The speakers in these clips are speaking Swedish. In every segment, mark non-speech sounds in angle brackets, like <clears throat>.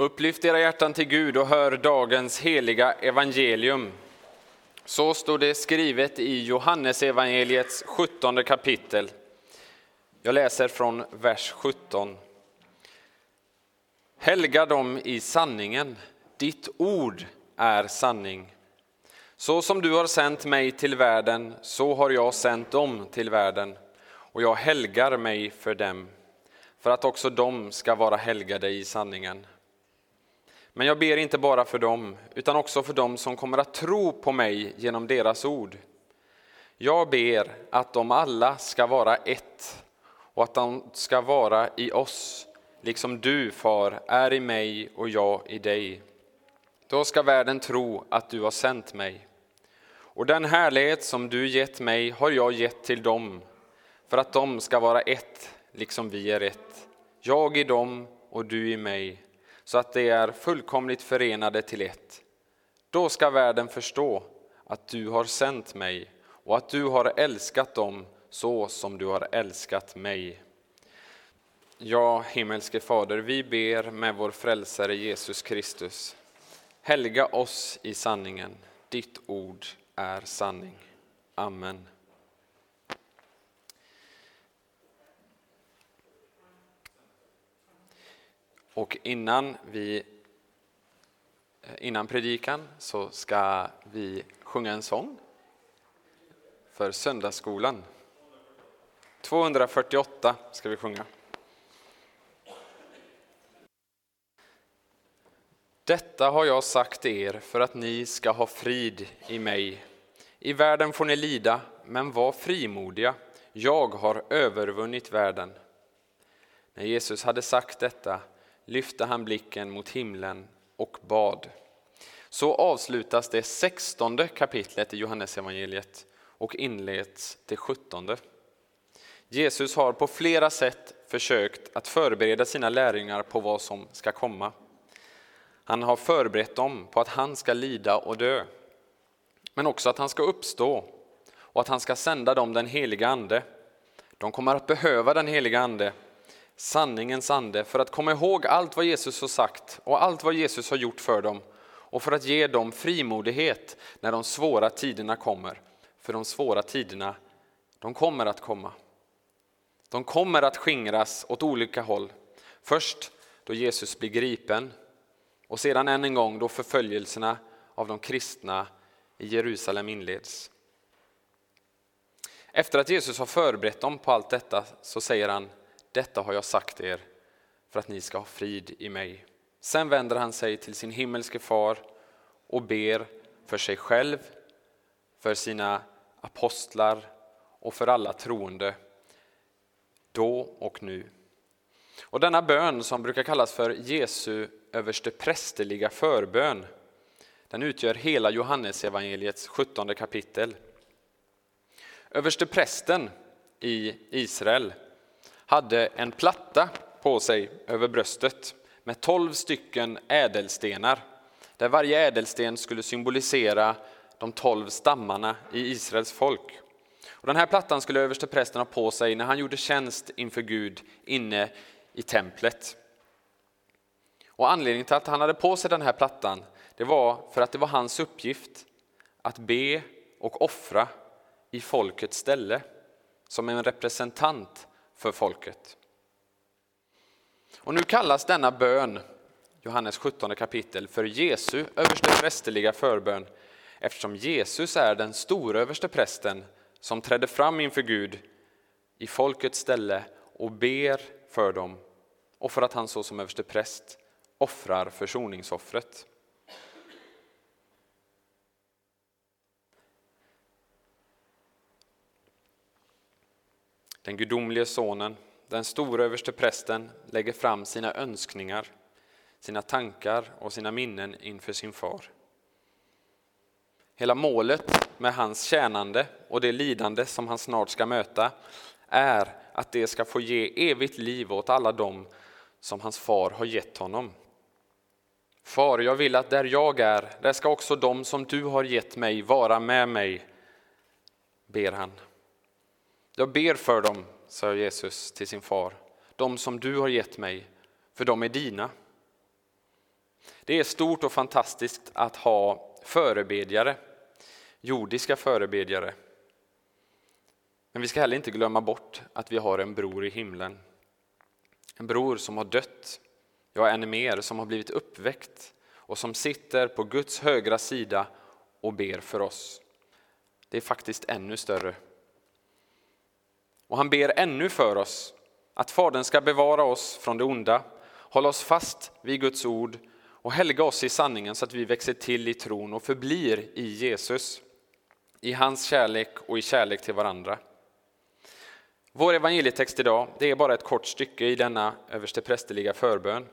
Upplyft era hjärtan till Gud och hör dagens heliga evangelium. Så står det skrivet i Johannesevangeliets 17 kapitel. Jag läser från vers 17. Helga dem i sanningen, ditt ord är sanning. Så som du har sänt mig till världen, så har jag sänt dem till världen, och jag helgar mig för dem, för att också de ska vara helgade i sanningen. Men jag ber inte bara för dem, utan också för dem som kommer att tro på mig genom deras ord. Jag ber att de alla ska vara ett och att de ska vara i oss, liksom du, far, är i mig och jag i dig. Då ska världen tro att du har sänt mig. Och den härlighet som du gett mig har jag gett till dem, för att de ska vara ett, liksom vi är ett. Jag i dem och du i mig så att de är fullkomligt förenade till ett. Då ska världen förstå att du har sänt mig och att du har älskat dem så som du har älskat mig. Ja, himmelske Fader, vi ber med vår frälsare Jesus Kristus. Helga oss i sanningen. Ditt ord är sanning. Amen. Och innan, vi, eh, innan predikan så ska vi sjunga en sång för söndagsskolan. 248 ska vi sjunga. Detta har jag sagt er för att ni ska ha frid i mig. I världen får ni lida, men var frimodiga. Jag har övervunnit världen. När Jesus hade sagt detta lyfte han blicken mot himlen och bad. Så avslutas det sextonde kapitlet i Johannesevangeliet och inleds det sjuttonde. Jesus har på flera sätt försökt att förbereda sina lärjungar på vad som ska komma. Han har förberett dem på att han ska lida och dö, men också att han ska uppstå och att han ska sända dem den heliga Ande. De kommer att behöva den heliga Ande sanningens ande för att komma ihåg allt vad Jesus har sagt och allt vad Jesus har gjort för dem och för att ge dem frimodighet när de svåra tiderna kommer. För de svåra tiderna, de kommer att komma. De kommer att skingras åt olika håll. Först då Jesus blir gripen och sedan än en gång då förföljelserna av de kristna i Jerusalem inleds. Efter att Jesus har förberett dem på allt detta så säger han detta har jag sagt er för att ni ska ha frid i mig. Sen vänder han sig till sin himmelske far och ber för sig själv, för sina apostlar och för alla troende, då och nu. Och denna bön som brukar kallas för Jesu översteprästerliga förbön, den utgör hela Johannesevangeliets 17 kapitel. Översteprästen i Israel hade en platta på sig över bröstet med tolv stycken ädelstenar, där varje ädelsten skulle symbolisera de tolv stammarna i Israels folk. Och den här plattan skulle översteprästen ha på sig när han gjorde tjänst inför Gud inne i templet. Och anledningen till att han hade på sig den här plattan det var för att det var hans uppgift att be och offra i folkets ställe som en representant för folket. Och nu kallas denna bön, Johannes 17 kapitel, för Jesu översteprästerliga förbön eftersom Jesus är den store översteprästen som trädde fram inför Gud i folkets ställe och ber för dem och för att han så som överstepräst offrar försoningsoffret. Den gudomlige sonen, den store överste prästen, lägger fram sina önskningar, sina tankar och sina minnen inför sin far. Hela målet med hans tjänande och det lidande som han snart ska möta är att det ska få ge evigt liv åt alla dem som hans far har gett honom. Far, jag vill att där jag är, där ska också de som du har gett mig vara med mig, ber han. Jag ber för dem, sa Jesus till sin far, de som du har gett mig, för de är dina. Det är stort och fantastiskt att ha förebedjare, jordiska förebedjare. Men vi ska heller inte glömma bort att vi har en bror i himlen. En bror som har dött, ja ännu mer, som har blivit uppväckt och som sitter på Guds högra sida och ber för oss. Det är faktiskt ännu större. Och han ber ännu för oss att Fadern ska bevara oss från det onda, hålla oss fast vid Guds ord och helga oss i sanningen så att vi växer till i tron och förblir i Jesus, i hans kärlek och i kärlek till varandra. Vår evangelietext idag det är bara ett kort stycke i denna översteprästerliga förbön.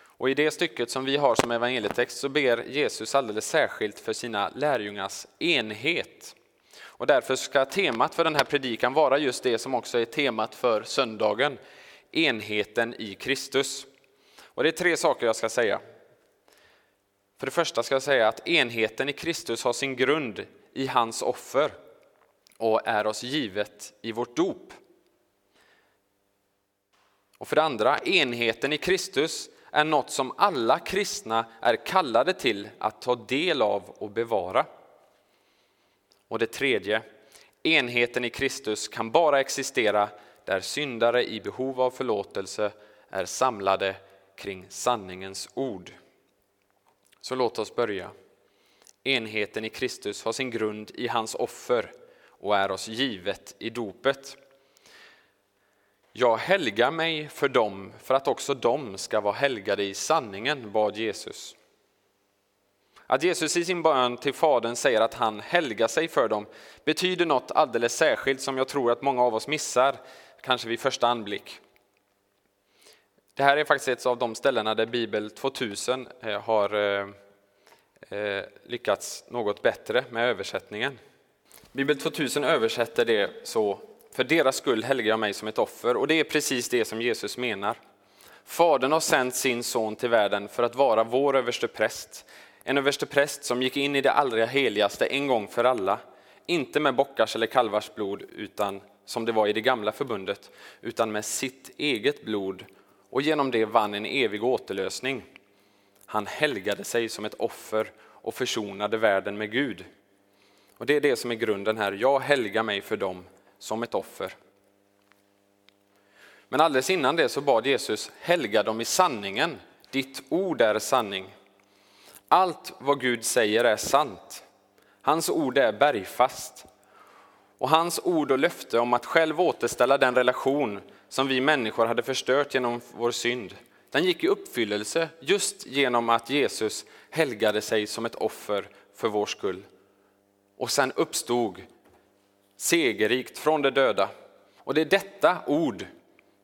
Och I det stycket som vi har som evangelietext så ber Jesus alldeles särskilt för sina lärjungars enhet. Och därför ska temat för den här predikan vara just det som också är temat för söndagen, enheten i Kristus. Och det är tre saker jag ska säga. För det första ska jag säga att enheten i Kristus har sin grund i hans offer och är oss givet i vårt dop. Och för det andra, enheten i Kristus är något som alla kristna är kallade till att ta del av och bevara. Och det tredje, enheten i Kristus kan bara existera där syndare i behov av förlåtelse är samlade kring sanningens ord. Så låt oss börja. Enheten i Kristus har sin grund i hans offer och är oss givet i dopet. Jag helgar mig för dem för att också de ska vara helgade i sanningen, bad Jesus. Att Jesus i sin bön till Fadern säger att han helgar sig för dem betyder något alldeles särskilt som jag tror att många av oss missar, kanske vid första anblick. Det här är faktiskt ett av de ställena där Bibel 2000 eh, har eh, eh, lyckats något bättre med översättningen. Bibel 2000 översätter det så för deras skull helgar jag mig som ett offer. Och det är precis det som Jesus menar. Fadern har sänt sin son till världen för att vara vår överste präst. En överstepräst som gick in i det allra heligaste en gång för alla. Inte med bockars eller kalvars blod, utan som det var i det gamla förbundet, utan med sitt eget blod och genom det vann en evig återlösning. Han helgade sig som ett offer och försonade världen med Gud. Och Det är det som är grunden här. Jag helgar mig för dem som ett offer. Men alldeles innan det så bad Jesus, helga dem i sanningen. Ditt ord är sanning. Allt vad Gud säger är sant. Hans ord är bergfast. Och hans ord och löfte om att själv återställa den relation som vi människor hade förstört genom vår synd, den gick i uppfyllelse just genom att Jesus helgade sig som ett offer för vår skull. Och sen uppstod segerrikt från de döda. Och det är detta ord,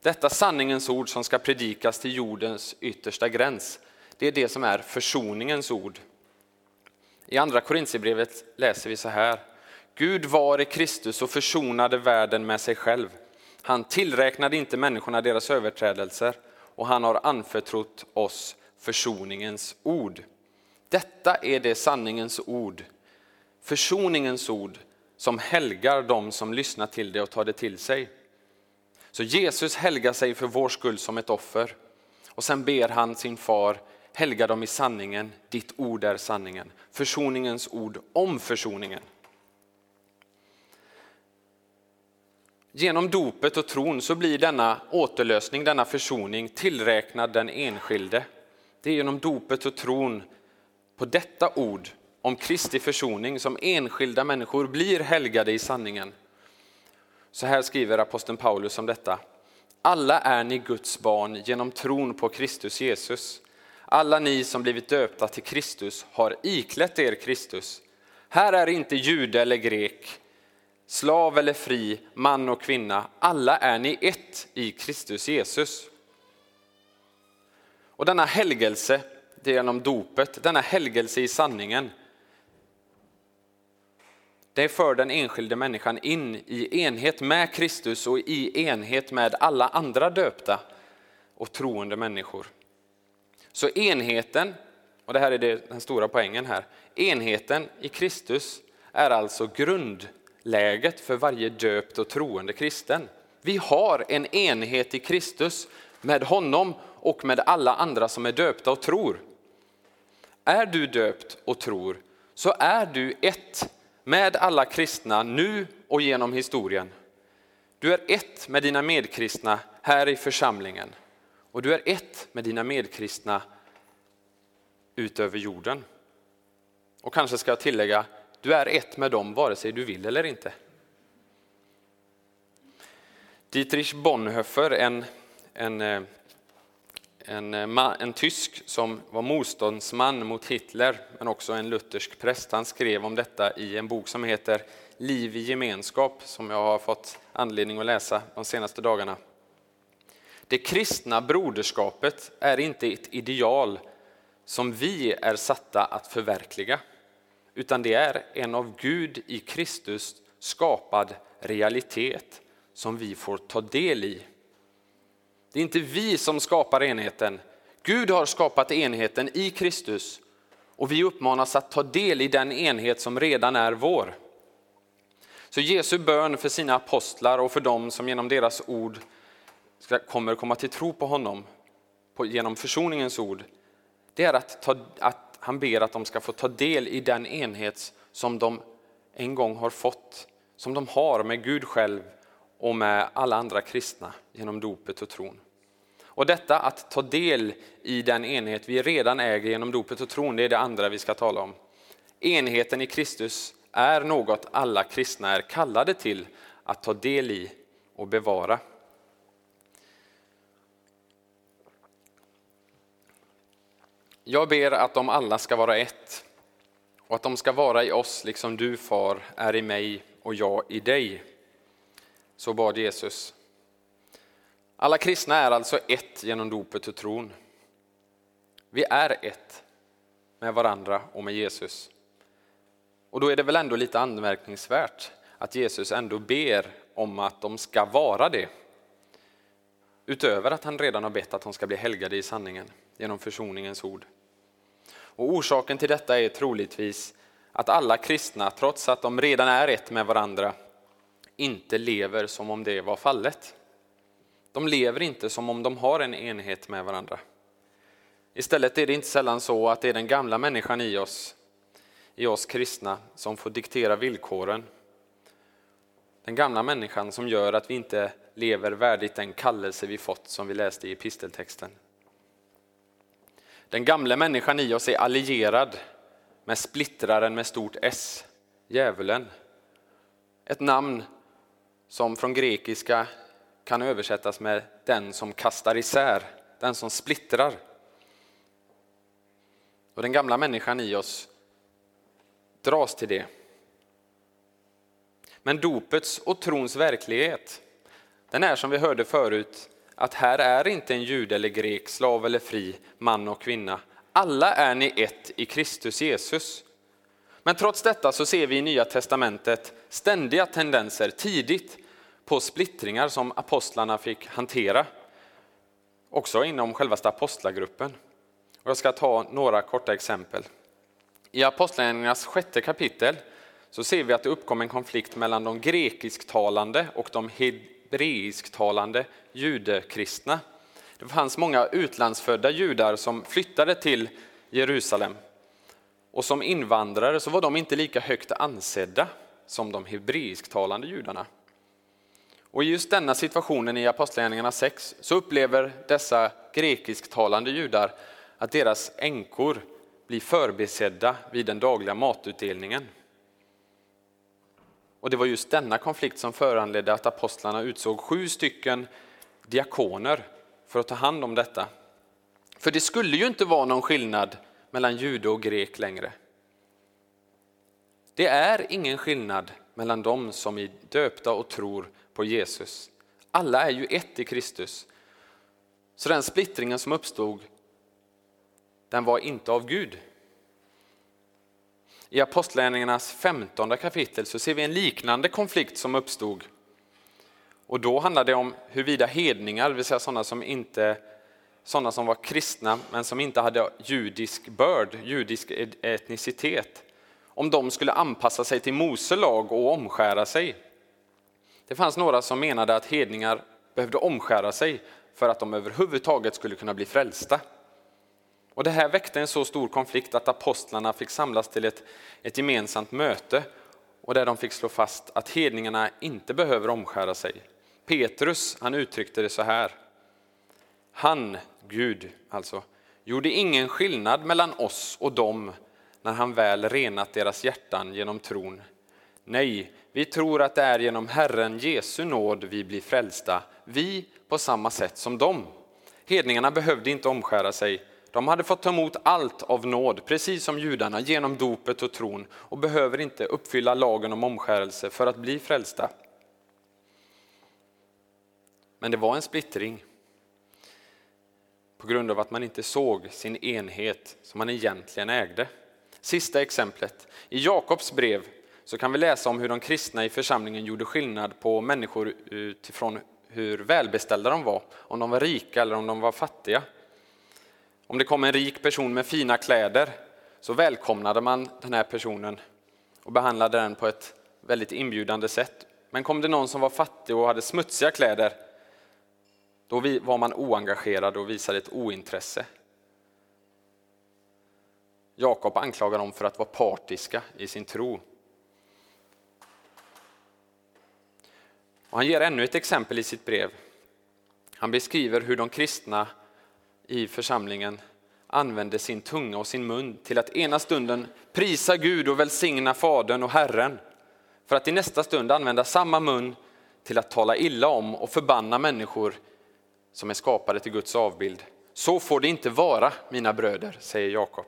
detta sanningens ord som ska predikas till jordens yttersta gräns. Det är det som är försoningens ord. I andra Korintierbrevet läser vi så här. Gud var i Kristus och försonade världen med sig själv. Han tillräknade inte människorna deras överträdelser och han har anförtrott oss försoningens ord. Detta är det sanningens ord, försoningens ord som helgar dem som lyssnar till det och tar det till sig. Så Jesus helgar sig för vår skull som ett offer. Och sen ber han sin far, helga dem i sanningen, ditt ord är sanningen. Försoningens ord om försoningen. Genom dopet och tron så blir denna återlösning, denna försoning tillräknad den enskilde. Det är genom dopet och tron på detta ord om Kristi försoning som enskilda människor blir helgade i sanningen. Så här skriver aposteln Paulus om detta. Alla är ni Guds barn genom tron på Kristus Jesus. Alla ni som blivit döpta till Kristus har iklätt er Kristus. Här är inte jude eller grek, slav eller fri, man och kvinna. Alla är ni ett i Kristus Jesus. Och denna helgelse, det är genom dopet, denna helgelse i sanningen, det för den enskilde människan in i enhet med Kristus och i enhet med alla andra döpta och troende människor. Så enheten, och det här är det, den stora poängen här, enheten i Kristus är alltså grundläget för varje döpt och troende kristen. Vi har en enhet i Kristus med honom och med alla andra som är döpta och tror. är du döpt och tror så är du ett med alla kristna nu och genom historien. Du är ett med dina medkristna här i församlingen och du är ett med dina medkristna utöver jorden. Och kanske ska jag tillägga, du är ett med dem vare sig du vill eller inte. Dietrich Bonhoeffer, en, en, eh, en, eh, en tysk som var motståndsman mot Hitler, men också en luthersk präst, han skrev om detta i en bok som heter Liv i gemenskap, som jag har fått anledning att läsa de senaste dagarna. Det kristna broderskapet är inte ett ideal som vi är satta att förverkliga, utan det är en av Gud i Kristus skapad realitet som vi får ta del i. Det är inte vi som skapar enheten. Gud har skapat enheten i Kristus och vi uppmanas att ta del i den enhet som redan är vår. Så Jesu bön för sina apostlar och för dem som genom deras ord kommer komma till tro på honom genom försoningens ord, det är att, ta, att han ber att de ska få ta del i den enhet som de en gång har fått, som de har med Gud själv och med alla andra kristna genom dopet och tron. Och detta att ta del i den enhet vi redan äger genom dopet och tron, det är det andra vi ska tala om. Enheten i Kristus är något alla kristna är kallade till att ta del i och bevara. Jag ber att de alla ska vara ett och att de ska vara i oss liksom du far är i mig och jag i dig. Så bad Jesus. Alla kristna är alltså ett genom dopet och tron. Vi är ett med varandra och med Jesus. Och då är det väl ändå lite anmärkningsvärt att Jesus ändå ber om att de ska vara det. Utöver att han redan har bett att de ska bli helgade i sanningen genom försoningens ord. Och orsaken till detta är troligtvis att alla kristna, trots att de redan är ett med varandra, inte lever som om det var fallet. De lever inte som om de har en enhet med varandra. Istället är det inte sällan så att det är den gamla människan i oss, i oss kristna, som får diktera villkoren. Den gamla människan som gör att vi inte lever värdigt den kallelse vi fått som vi läste i episteltexten. Den gamla människan i oss är allierad med splittraren med stort S, djävulen. Ett namn som från grekiska kan översättas med den som kastar isär, den som splittrar. Och den gamla människan i oss dras till det. Men dopets och trons verklighet, den är som vi hörde förut, att här är inte en jude eller grek, slav eller fri, man och kvinna. Alla är ni ett i Kristus Jesus. Men trots detta så ser vi i Nya Testamentet ständiga tendenser tidigt på splittringar som apostlarna fick hantera. Också inom självaste apostlagruppen. Och jag ska ta några korta exempel. I Apostlagärningarnas sjätte kapitel så ser vi att det uppkom en konflikt mellan de grekisktalande och de hebreisktalande judekristna. Det fanns många utlandsfödda judar som flyttade till Jerusalem. Och som invandrare så var de inte lika högt ansedda som de hebreisktalande judarna. Och i just denna situationen i Apostlagärningarna 6 så upplever dessa grekisktalande judar att deras änkor blir förbesedda vid den dagliga matutdelningen. Och det var just denna konflikt som föranledde att apostlarna utsåg sju stycken diakoner för att ta hand om detta. För det skulle ju inte vara någon skillnad mellan jude och grek längre. Det är ingen skillnad mellan dem som är döpta och tror på Jesus. Alla är ju ett i Kristus. Så den splittringen som uppstod, den var inte av Gud. I Apostlagärningarnas 15 kapitel så ser vi en liknande konflikt som uppstod. Och då handlar det om huruvida hedningar, det vill säga sådana som, inte, sådana som var kristna men som inte hade judisk börd, judisk etnicitet, om de skulle anpassa sig till Mose lag och omskära sig. Det fanns några som menade att hedningar behövde omskära sig för att de överhuvudtaget skulle kunna bli frälsta. Och Det här väckte en så stor konflikt att apostlarna fick samlas till ett, ett gemensamt möte och där de fick slå fast att hedningarna inte behöver omskära sig. Petrus han uttryckte det så här. Han, Gud alltså, gjorde ingen skillnad mellan oss och dem när han väl renat deras hjärtan genom tron. Nej, vi tror att det är genom Herren Jesu nåd vi blir frälsta, vi på samma sätt som dem. Hedningarna behövde inte omskära sig, de hade fått ta emot allt av nåd, precis som judarna, genom dopet och tron och behöver inte uppfylla lagen om omskärelse för att bli frälsta. Men det var en splittring på grund av att man inte såg sin enhet som man egentligen ägde. Sista exemplet. I Jakobs brev så kan vi läsa om hur de kristna i församlingen gjorde skillnad på människor utifrån hur välbeställda de var, om de var rika eller om de var fattiga. Om det kom en rik person med fina kläder så välkomnade man den här personen och behandlade den på ett väldigt inbjudande sätt. Men kom det någon som var fattig och hade smutsiga kläder, då var man oengagerad och visade ett ointresse. Jakob anklagar dem för att vara partiska i sin tro. Och han ger ännu ett exempel i sitt brev. Han beskriver hur de kristna i församlingen använde sin tunga och sin mun till att ena stunden prisa Gud och välsigna Fadern och Herren, för att i nästa stund använda samma mun till att tala illa om och förbanna människor som är skapade till Guds avbild. Så får det inte vara, mina bröder, säger Jakob.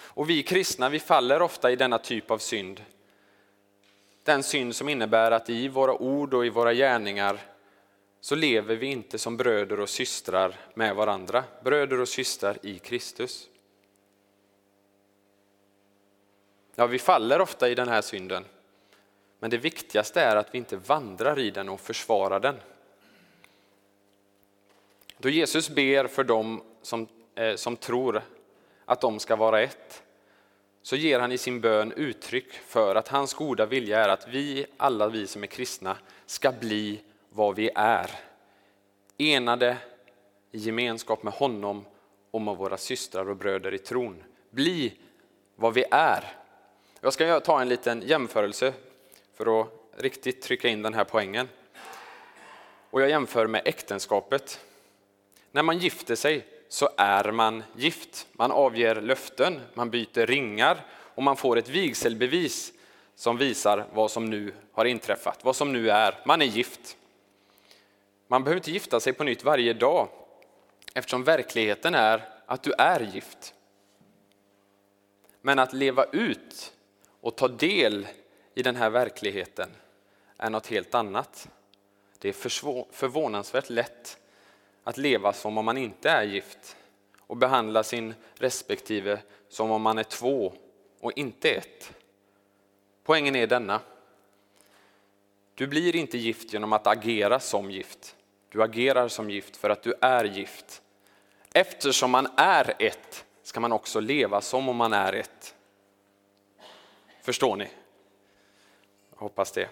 Och vi kristna, vi faller ofta i denna typ av synd. Den synd som innebär att i våra ord och i våra gärningar så lever vi inte som bröder och systrar med varandra, bröder och systrar i Kristus. Ja, vi faller ofta i den här synden, men det viktigaste är att vi inte vandrar i den och försvarar den. Då Jesus ber för dem som, eh, som tror att de ska vara ett, så ger han i sin bön uttryck för att hans goda vilja är att vi, alla vi som är kristna, ska bli vad vi är. Enade i gemenskap med honom och med våra systrar och bröder i tron. Bli vad vi är. Jag ska ta en liten jämförelse för att riktigt trycka in den här poängen. Och jag jämför med äktenskapet. När man gifter sig så är man gift. Man avger löften, man byter ringar och man får ett vigselbevis som visar vad som nu har inträffat, vad som nu är. Man är gift. Man behöver inte gifta sig på nytt varje dag eftersom verkligheten är att du är gift. Men att leva ut och ta del i den här verkligheten är något helt annat. Det är förvånansvärt lätt att leva som om man inte är gift och behandla sin respektive som om man är två och inte ett. Poängen är denna. Du blir inte gift genom att agera som gift. Du agerar som gift för att du är gift. Eftersom man är ett ska man också leva som om man är ett. Förstår ni? Jag hoppas det.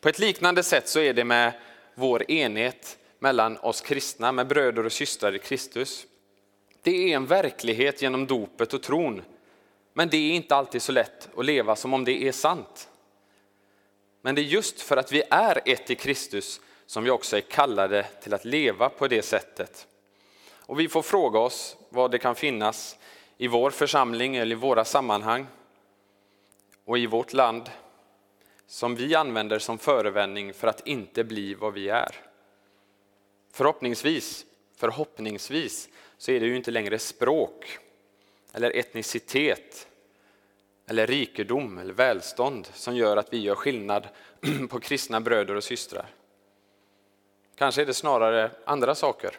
På ett liknande sätt så är det med vår enhet mellan oss kristna, med bröder och systrar i Kristus. Det är en verklighet genom dopet och tron, men det är inte alltid så lätt att leva som om det är sant. Men det är just för att vi är ett i Kristus som vi också är kallade till att leva på det sättet. Och vi får fråga oss vad det kan finnas i vår församling eller i våra sammanhang och i vårt land som vi använder som förevändning för att inte bli vad vi är. Förhoppningsvis, förhoppningsvis så är det ju inte längre språk eller etnicitet eller rikedom eller välstånd som gör att vi gör skillnad <clears throat> på kristna bröder och systrar. Kanske är det snarare andra saker.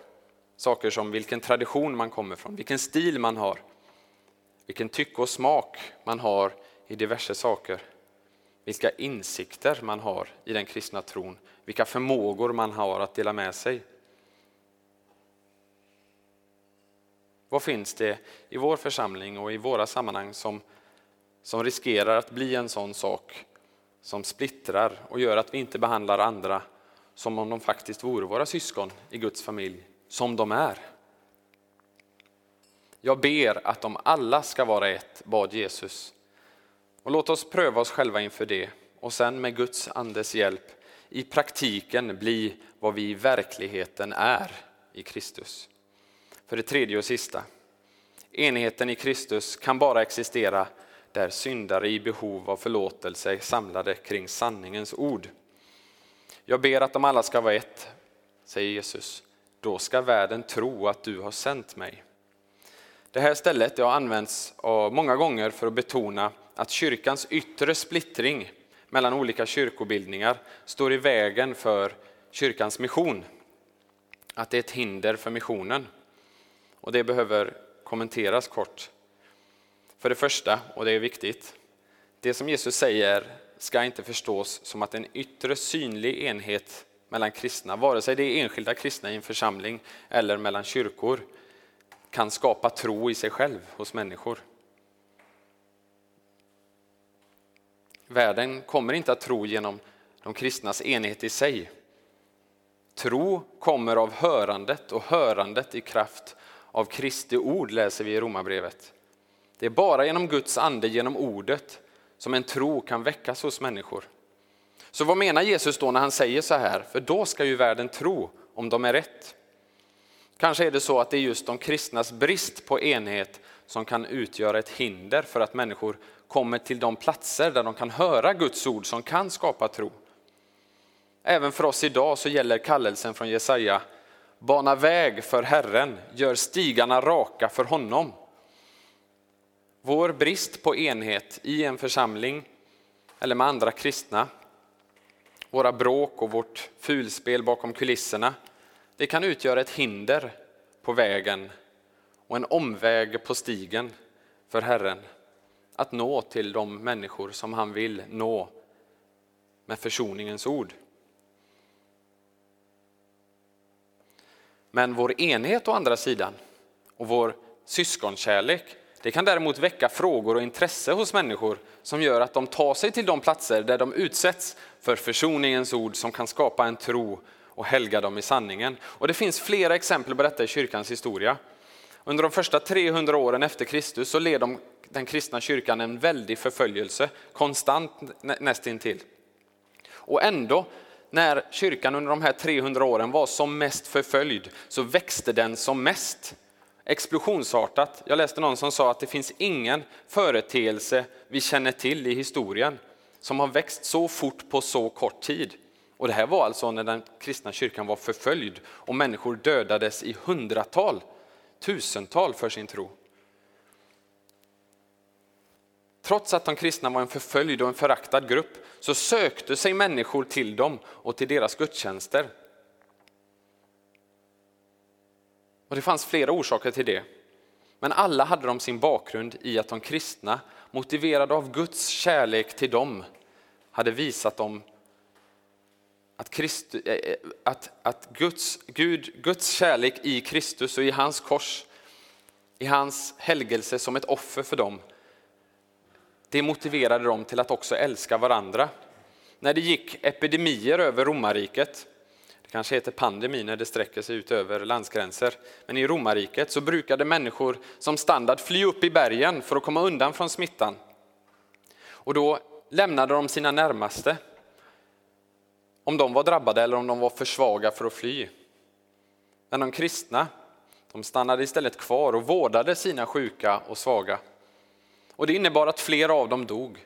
Saker som vilken tradition man kommer från, vilken stil man har, vilken tycke och smak man har i diverse saker. Vilka insikter man har i den kristna tron, vilka förmågor man har att dela med sig. Vad finns det i vår församling och i våra sammanhang som, som riskerar att bli en sån sak som splittrar och gör att vi inte behandlar andra som om de faktiskt vore våra syskon i Guds familj, som de är. Jag ber att de alla ska vara ett, bad Jesus. Och låt oss pröva oss själva inför det och sen med Guds andes hjälp i praktiken bli vad vi i verkligheten är i Kristus. För det tredje och sista. Enigheten i Kristus kan bara existera där syndare i behov av förlåtelse är samlade kring sanningens ord. Jag ber att de alla ska vara ett, säger Jesus. Då ska världen tro att du har sänt mig. Det här stället har använts många gånger för att betona att kyrkans yttre splittring mellan olika kyrkobildningar står i vägen för kyrkans mission. Att det är ett hinder för missionen. Och det behöver kommenteras kort. För det första, och det är viktigt, det som Jesus säger ska inte förstås som att en yttre synlig enhet mellan kristna, vare sig det är enskilda kristna i en församling eller mellan kyrkor, kan skapa tro i sig själv hos människor. Världen kommer inte att tro genom de kristnas enhet i sig. Tro kommer av hörandet och hörandet i kraft av Kristi ord läser vi i Romarbrevet. Det är bara genom Guds ande, genom ordet, som en tro kan väckas hos människor. Så vad menar Jesus då när han säger så här? För då ska ju världen tro om de är rätt. Kanske är det så att det är just de kristnas brist på enhet som kan utgöra ett hinder för att människor kommer till de platser där de kan höra Guds ord som kan skapa tro. Även för oss idag så gäller kallelsen från Jesaja, bana väg för Herren, gör stigarna raka för honom. Vår brist på enhet i en församling eller med andra kristna, våra bråk och vårt fulspel bakom kulisserna, det kan utgöra ett hinder på vägen och en omväg på stigen för Herren att nå till de människor som han vill nå med försoningens ord. Men vår enhet å andra sidan och vår syskonkärlek det kan däremot väcka frågor och intresse hos människor som gör att de tar sig till de platser där de utsätts för försoningens ord som kan skapa en tro och helga dem i sanningen. Och det finns flera exempel på detta i kyrkans historia. Under de första 300 åren efter Kristus så led de, den kristna kyrkan en väldig förföljelse, konstant nästintill. Och ändå, när kyrkan under de här 300 åren var som mest förföljd, så växte den som mest. Explosionsartat. Jag läste någon som sa att det finns ingen företeelse vi känner till i historien som har växt så fort på så kort tid. Och det här var alltså när den kristna kyrkan var förföljd och människor dödades i hundratal tusental för sin tro. Trots att de kristna var en förföljd och en föraktad grupp så sökte sig människor till dem och till deras gudstjänster. Och Det fanns flera orsaker till det. Men alla hade de sin bakgrund i att de kristna, motiverade av Guds kärlek till dem, hade visat dem att, Christus, eh, eh, att, att Guds, Gud, Guds kärlek i Kristus och i hans kors, i hans helgelse som ett offer för dem, det motiverade dem till att också älska varandra. När det gick epidemier över romarriket, det kanske heter pandemi när det sträcker sig ut över landsgränser, men i romarriket så brukade människor som standard fly upp i bergen för att komma undan från smittan. Och då lämnade de sina närmaste om de var drabbade eller om de var för svaga för att fly. Men de kristna de stannade istället kvar och vårdade sina sjuka och svaga. Och Det innebar att flera av dem dog.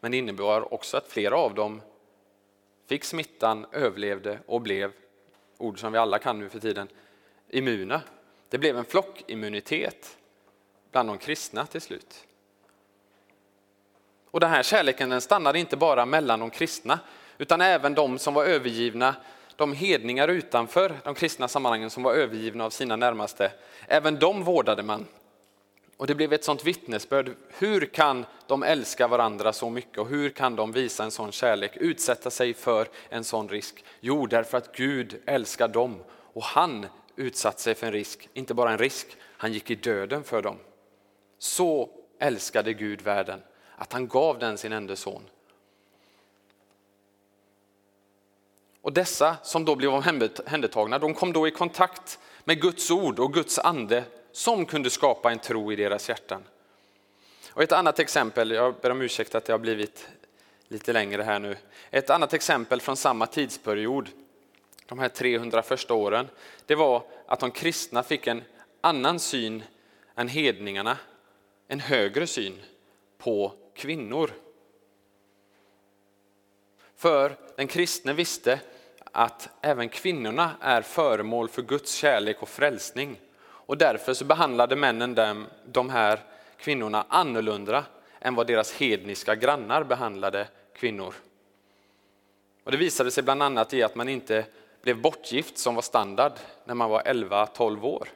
Men det innebar också att flera av dem fick smittan, överlevde och blev, ord som vi alla kan nu för tiden, immuna. Det blev en flockimmunitet bland de kristna till slut. Och den här kärleken den stannade inte bara mellan de kristna utan även de som var övergivna, de hedningar utanför de kristna sammanhangen som var övergivna av sina närmaste. Även de vårdade man. Och det blev ett sånt vittnesbörd. Hur kan de älska varandra så mycket och hur kan de visa en sån kärlek, utsätta sig för en sån risk? Jo, därför att Gud älskar dem och han utsatte sig för en risk, inte bara en risk, han gick i döden för dem. Så älskade Gud världen att han gav den sin enda son Och dessa som då blev omhändertagna, de kom då i kontakt med Guds ord och Guds ande som kunde skapa en tro i deras hjärtan. Och ett annat exempel, jag ber om ursäkt att det har blivit lite längre här nu. Ett annat exempel från samma tidsperiod, de här 300 första åren, det var att de kristna fick en annan syn än hedningarna, en högre syn på kvinnor. För den kristne visste att även kvinnorna är föremål för Guds kärlek och frälsning. Och därför så behandlade männen dem, de här kvinnorna annorlunda än vad deras hedniska grannar behandlade kvinnor. Och det visade sig bland annat i att man inte blev bortgift som var standard när man var 11-12 år.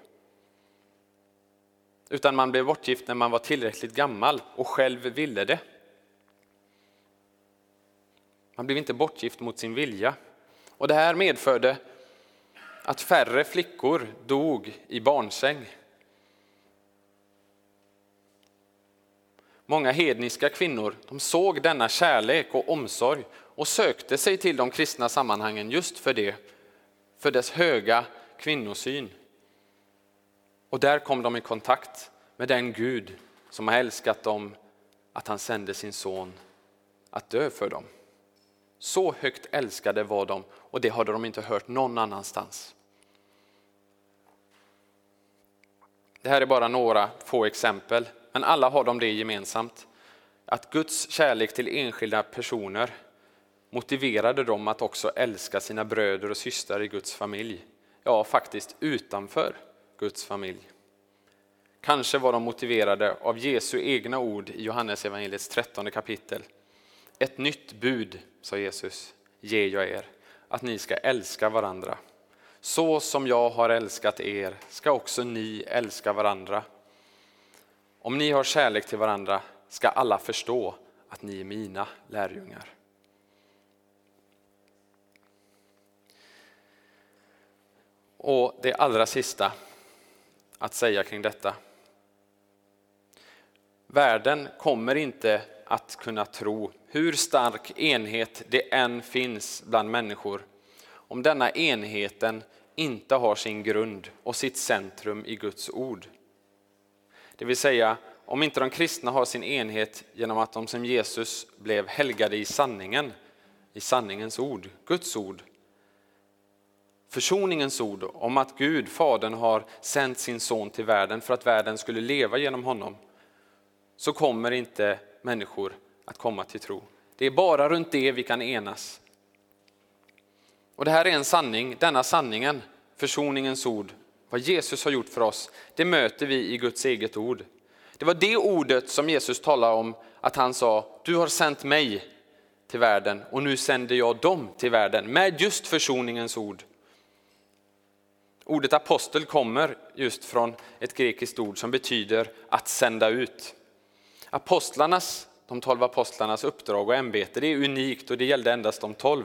Utan man blev bortgift när man var tillräckligt gammal och själv ville det. Man blev inte bortgift mot sin vilja. Och det här medförde att färre flickor dog i barnsäng. Många hedniska kvinnor de såg denna kärlek och omsorg och sökte sig till de kristna sammanhangen just för det, för dess höga kvinnosyn. Och där kom de i kontakt med den Gud som har älskat dem att han sände sin son att dö för dem. Så högt älskade var de och det hade de inte hört någon annanstans. Det här är bara några få exempel, men alla har de det gemensamt. Att Guds kärlek till enskilda personer motiverade dem att också älska sina bröder och systrar i Guds familj. Ja, faktiskt utanför Guds familj. Kanske var de motiverade av Jesu egna ord i Johannes evangeliets 13 kapitel. Ett nytt bud, sa Jesus, ger jag er, att ni ska älska varandra. Så som jag har älskat er ska också ni älska varandra. Om ni har kärlek till varandra ska alla förstå att ni är mina lärjungar. Och det allra sista att säga kring detta. Världen kommer inte att kunna tro, hur stark enhet det än finns bland människor, om denna enheten inte har sin grund och sitt centrum i Guds ord. Det vill säga, om inte de kristna har sin enhet genom att de som Jesus blev helgade i sanningen, i sanningens ord, Guds ord, försoningens ord om att Gud, Fadern, har sänt sin son till världen för att världen skulle leva genom honom, så kommer inte människor att komma till tro. Det är bara runt det vi kan enas. Och det här är en sanning, denna sanningen, försoningens ord, vad Jesus har gjort för oss, det möter vi i Guds eget ord. Det var det ordet som Jesus talade om, att han sa, du har sänt mig till världen och nu sänder jag dem till världen med just försoningens ord. Ordet apostel kommer just från ett grekiskt ord som betyder att sända ut. Apostlarnas, de tolv apostlarnas uppdrag och ämbete det är unikt och det gällde endast de tolv.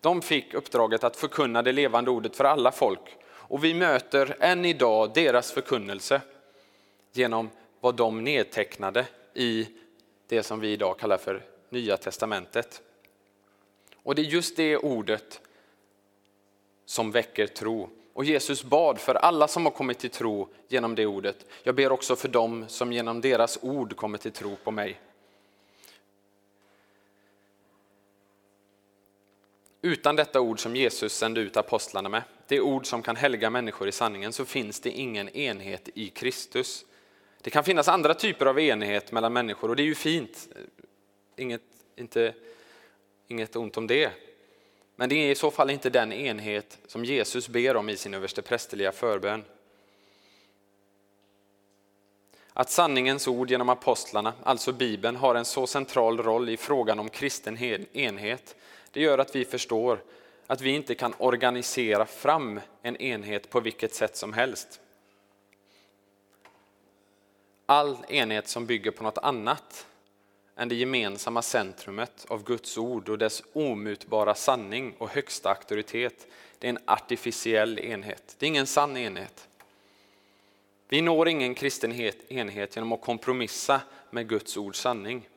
De fick uppdraget att förkunna det levande ordet för alla folk och vi möter än idag deras förkunnelse genom vad de nedtecknade i det som vi idag kallar för Nya testamentet. Och det är just det ordet som väcker tro. Och Jesus bad för alla som har kommit till tro genom det ordet. Jag ber också för dem som genom deras ord kommer till tro på mig. Utan detta ord som Jesus sände ut apostlarna med, det ord som kan helga människor i sanningen, så finns det ingen enhet i Kristus. Det kan finnas andra typer av enhet mellan människor och det är ju fint. Inget, inte, inget ont om det. Men det är i så fall inte den enhet som Jesus ber om i sin översteprästerliga förbön. Att sanningens ord genom apostlarna, alltså Bibeln, har en så central roll i frågan om kristen enhet, det gör att vi förstår att vi inte kan organisera fram en enhet på vilket sätt som helst. All enhet som bygger på något annat än det gemensamma centrumet av Guds ord och dess omutbara sanning och högsta auktoritet, det är en artificiell enhet. Det är ingen sann enhet. Vi når ingen kristen enhet genom att kompromissa med Guds ords sanning.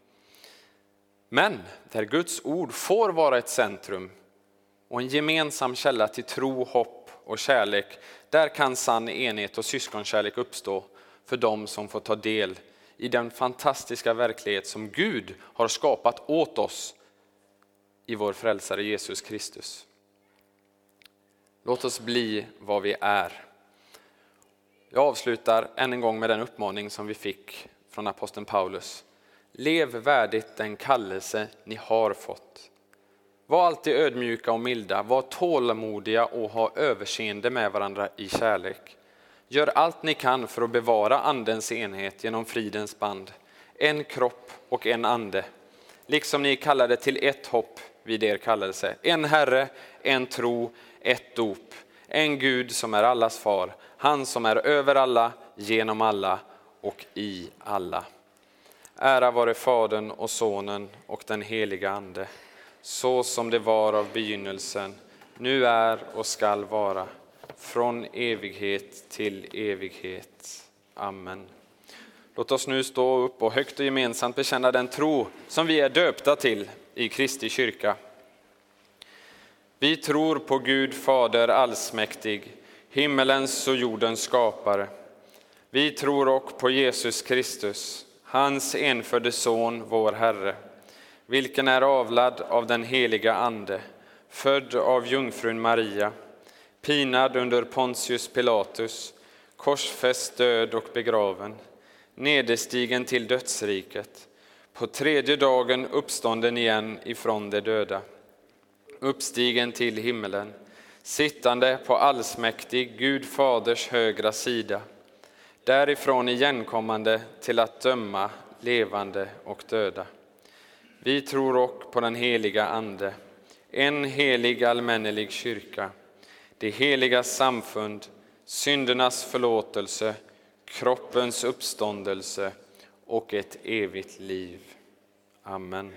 Men där Guds ord får vara ett centrum och en gemensam källa till tro, hopp och kärlek, där kan sann enhet och syskonkärlek uppstå för dem som får ta del i den fantastiska verklighet som Gud har skapat åt oss i vår frälsare Jesus Kristus. Låt oss bli vad vi är. Jag avslutar än en gång med den uppmaning som vi fick från aposteln Paulus. Lev värdigt den kallelse ni har fått. Var alltid ödmjuka och milda, var tålmodiga och ha överseende med varandra i kärlek. Gör allt ni kan för att bevara Andens enhet genom fridens band, en kropp och en ande, liksom ni kallade till ett hopp vid er kallelse, en Herre, en tro, ett dop, en Gud som är allas far, han som är över alla, genom alla och i alla. Ära vare Fadern och Sonen och den heliga Ande, så som det var av begynnelsen, nu är och skall vara, från evighet till evighet. Amen. Låt oss nu stå upp och högt och gemensamt bekänna den tro som vi är döpta till i Kristi kyrka. Vi tror på Gud Fader allsmäktig, himmelens och jordens skapare. Vi tror också på Jesus Kristus, hans enfödde Son, vår Herre, vilken är avlad av den heliga Ande, född av jungfrun Maria, pinad under Pontius Pilatus, korsfäst, död och begraven, nederstigen till dödsriket, på tredje dagen uppstånden igen ifrån de döda, uppstigen till himmelen, sittande på allsmäktig Gud Faders högra sida, därifrån igenkommande till att döma levande och döda. Vi tror också på den heliga Ande, en helig allmännelig kyrka, det heliga samfund, syndernas förlåtelse, kroppens uppståndelse och ett evigt liv. Amen.